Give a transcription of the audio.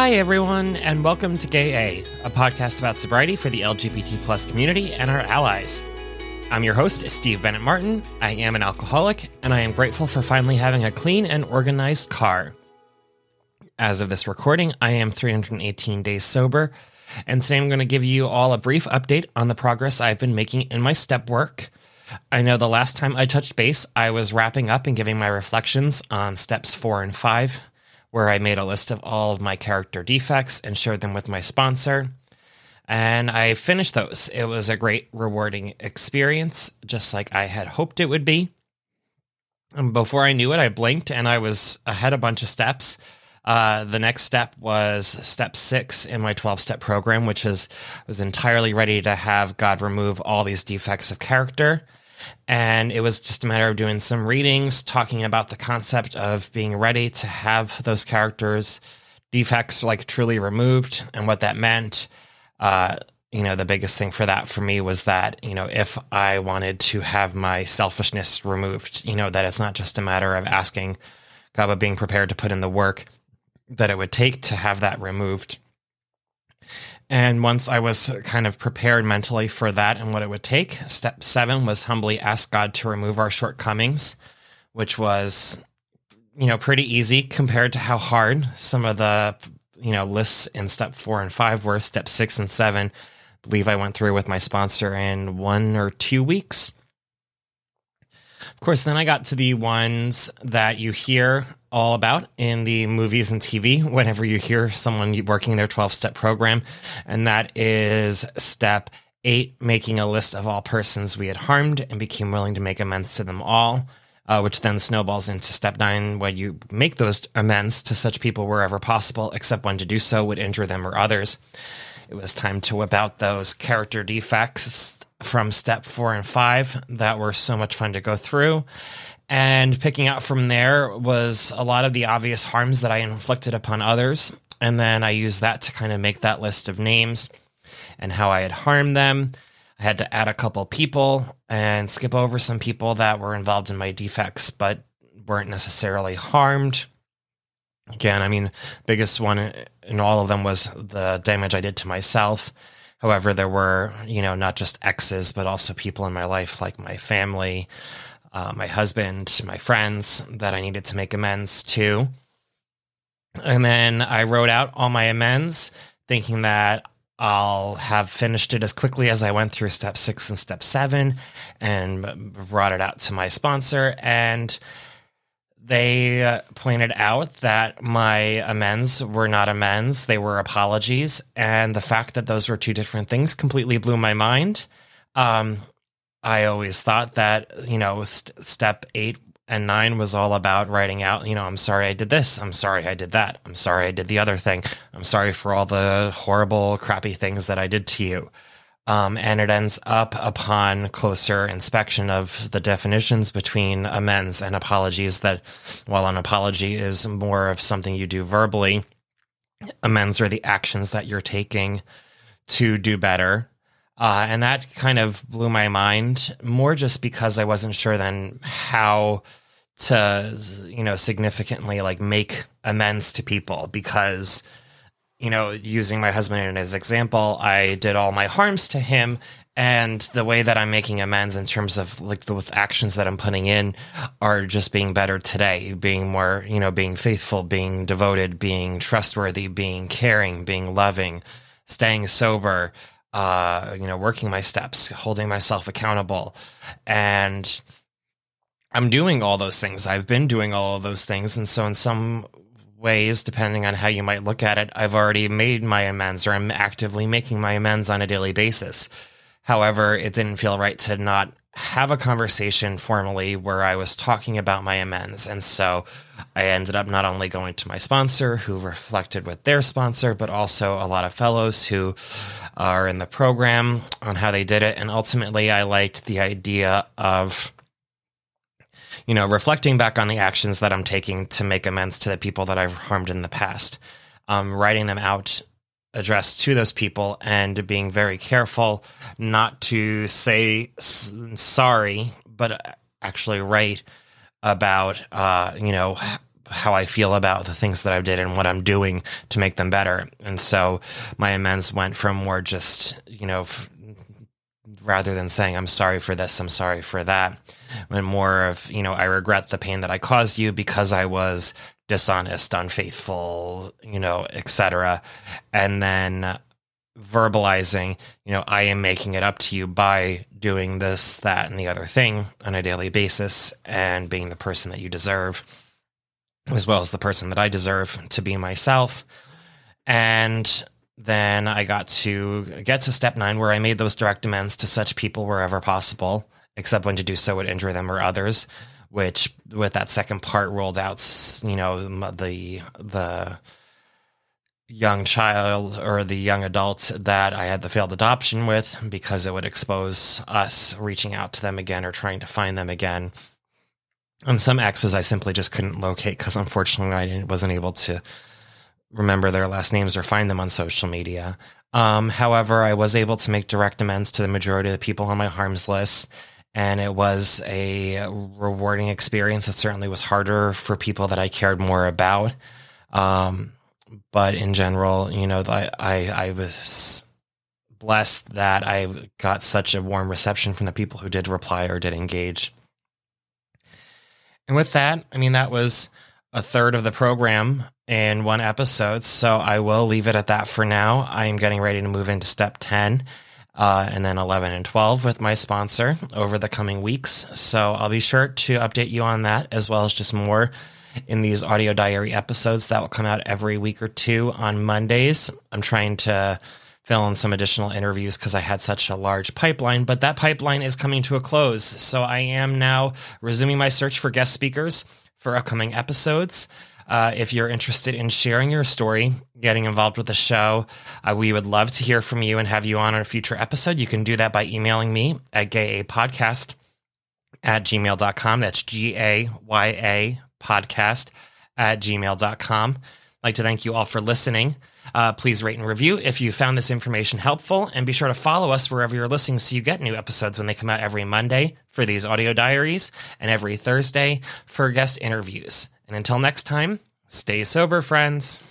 Hi, everyone, and welcome to Gay A, a podcast about sobriety for the LGBT plus community and our allies. I'm your host, Steve Bennett Martin. I am an alcoholic, and I am grateful for finally having a clean and organized car. As of this recording, I am 318 days sober, and today I'm going to give you all a brief update on the progress I've been making in my step work. I know the last time I touched base, I was wrapping up and giving my reflections on steps four and five where I made a list of all of my character defects and shared them with my sponsor. And I finished those. It was a great, rewarding experience, just like I had hoped it would be. And before I knew it, I blinked and I was ahead a bunch of steps. Uh, the next step was step six in my 12 step program, which is I was entirely ready to have God remove all these defects of character. And it was just a matter of doing some readings, talking about the concept of being ready to have those characters' defects like truly removed and what that meant. Uh, you know, the biggest thing for that for me was that, you know, if I wanted to have my selfishness removed, you know, that it's not just a matter of asking Gaba being prepared to put in the work that it would take to have that removed. And once I was kind of prepared mentally for that and what it would take, step seven was humbly ask God to remove our shortcomings, which was, you know, pretty easy compared to how hard some of the, you know, lists in step four and five were. Step six and seven, I believe I went through with my sponsor in one or two weeks. Of course, then I got to the ones that you hear all about in the movies and TV whenever you hear someone working their 12 step program. And that is step eight, making a list of all persons we had harmed and became willing to make amends to them all. Uh, which then snowballs into step nine, where you make those amends to such people wherever possible, except when to do so would injure them or others. It was time to whip out those character defects from step four and five that were so much fun to go through. And picking out from there was a lot of the obvious harms that I inflicted upon others. And then I used that to kind of make that list of names and how I had harmed them. I had to add a couple people and skip over some people that were involved in my defects but weren't necessarily harmed. Again, I mean, biggest one in all of them was the damage I did to myself. However, there were, you know, not just exes, but also people in my life like my family, uh, my husband, my friends that I needed to make amends to. And then I wrote out all my amends, thinking that I'll have finished it as quickly as I went through step six and step seven and brought it out to my sponsor. And they pointed out that my amends were not amends, they were apologies. And the fact that those were two different things completely blew my mind. Um, I always thought that, you know, st- step eight and nine was all about writing out, you know, I'm sorry I did this. I'm sorry I did that. I'm sorry I did the other thing. I'm sorry for all the horrible, crappy things that I did to you. Um, and it ends up upon closer inspection of the definitions between amends and apologies that while an apology is more of something you do verbally, amends are the actions that you're taking to do better. Uh, and that kind of blew my mind more just because I wasn't sure then how to, you know, significantly like make amends to people because, you know, using my husband as example, I did all my harms to him. And the way that I'm making amends in terms of like the actions that I'm putting in are just being better today, being more, you know, being faithful, being devoted, being trustworthy, being caring, being loving, staying sober, uh, you know, working my steps, holding myself accountable. And I'm doing all those things. I've been doing all of those things. And so, in some ways, depending on how you might look at it, I've already made my amends or I'm actively making my amends on a daily basis. However, it didn't feel right to not have a conversation formally where I was talking about my amends. And so I ended up not only going to my sponsor, who reflected with their sponsor, but also a lot of fellows who are in the program on how they did it. And ultimately, I liked the idea of you know, reflecting back on the actions that I'm taking to make amends to the people that I've harmed in the past, um, writing them out addressed to those people and being very careful not to say sorry, but actually write about, uh, you know, how I feel about the things that I did and what I'm doing to make them better. And so my amends went from more just, you know, f- rather than saying, I'm sorry for this, I'm sorry for that, and more of, you know, I regret the pain that I caused you because I was dishonest, unfaithful, you know, etc. And then verbalizing, you know, I am making it up to you by doing this, that, and the other thing on a daily basis and being the person that you deserve, as well as the person that I deserve to be myself. And then I got to get to step nine, where I made those direct amends to such people wherever possible, except when to do so would injure them or others which with that second part rolled out, you know, the the young child or the young adult that I had the failed adoption with because it would expose us reaching out to them again or trying to find them again. And some exes I simply just couldn't locate because unfortunately I wasn't able to remember their last names or find them on social media. Um, however, I was able to make direct amends to the majority of the people on my harms list and it was a rewarding experience. It certainly was harder for people that I cared more about. Um, but in general, you know, I, I, I was blessed that I got such a warm reception from the people who did reply or did engage. And with that, I mean, that was a third of the program in one episode. So I will leave it at that for now. I am getting ready to move into step 10 uh, and then 11 and 12 with my sponsor over the coming weeks. So I'll be sure to update you on that as well as just more in these audio diary episodes that will come out every week or two on Mondays. I'm trying to fill in some additional interviews because I had such a large pipeline, but that pipeline is coming to a close. So I am now resuming my search for guest speakers for upcoming episodes. Uh, if you're interested in sharing your story, getting involved with the show, uh, we would love to hear from you and have you on a future episode. You can do that by emailing me at gayapodcast at gmail.com. That's G A Y A podcast at gmail.com. I'd like to thank you all for listening. Uh, please rate and review if you found this information helpful, and be sure to follow us wherever you're listening so you get new episodes when they come out every Monday for these audio diaries and every Thursday for guest interviews. And until next time, stay sober, friends.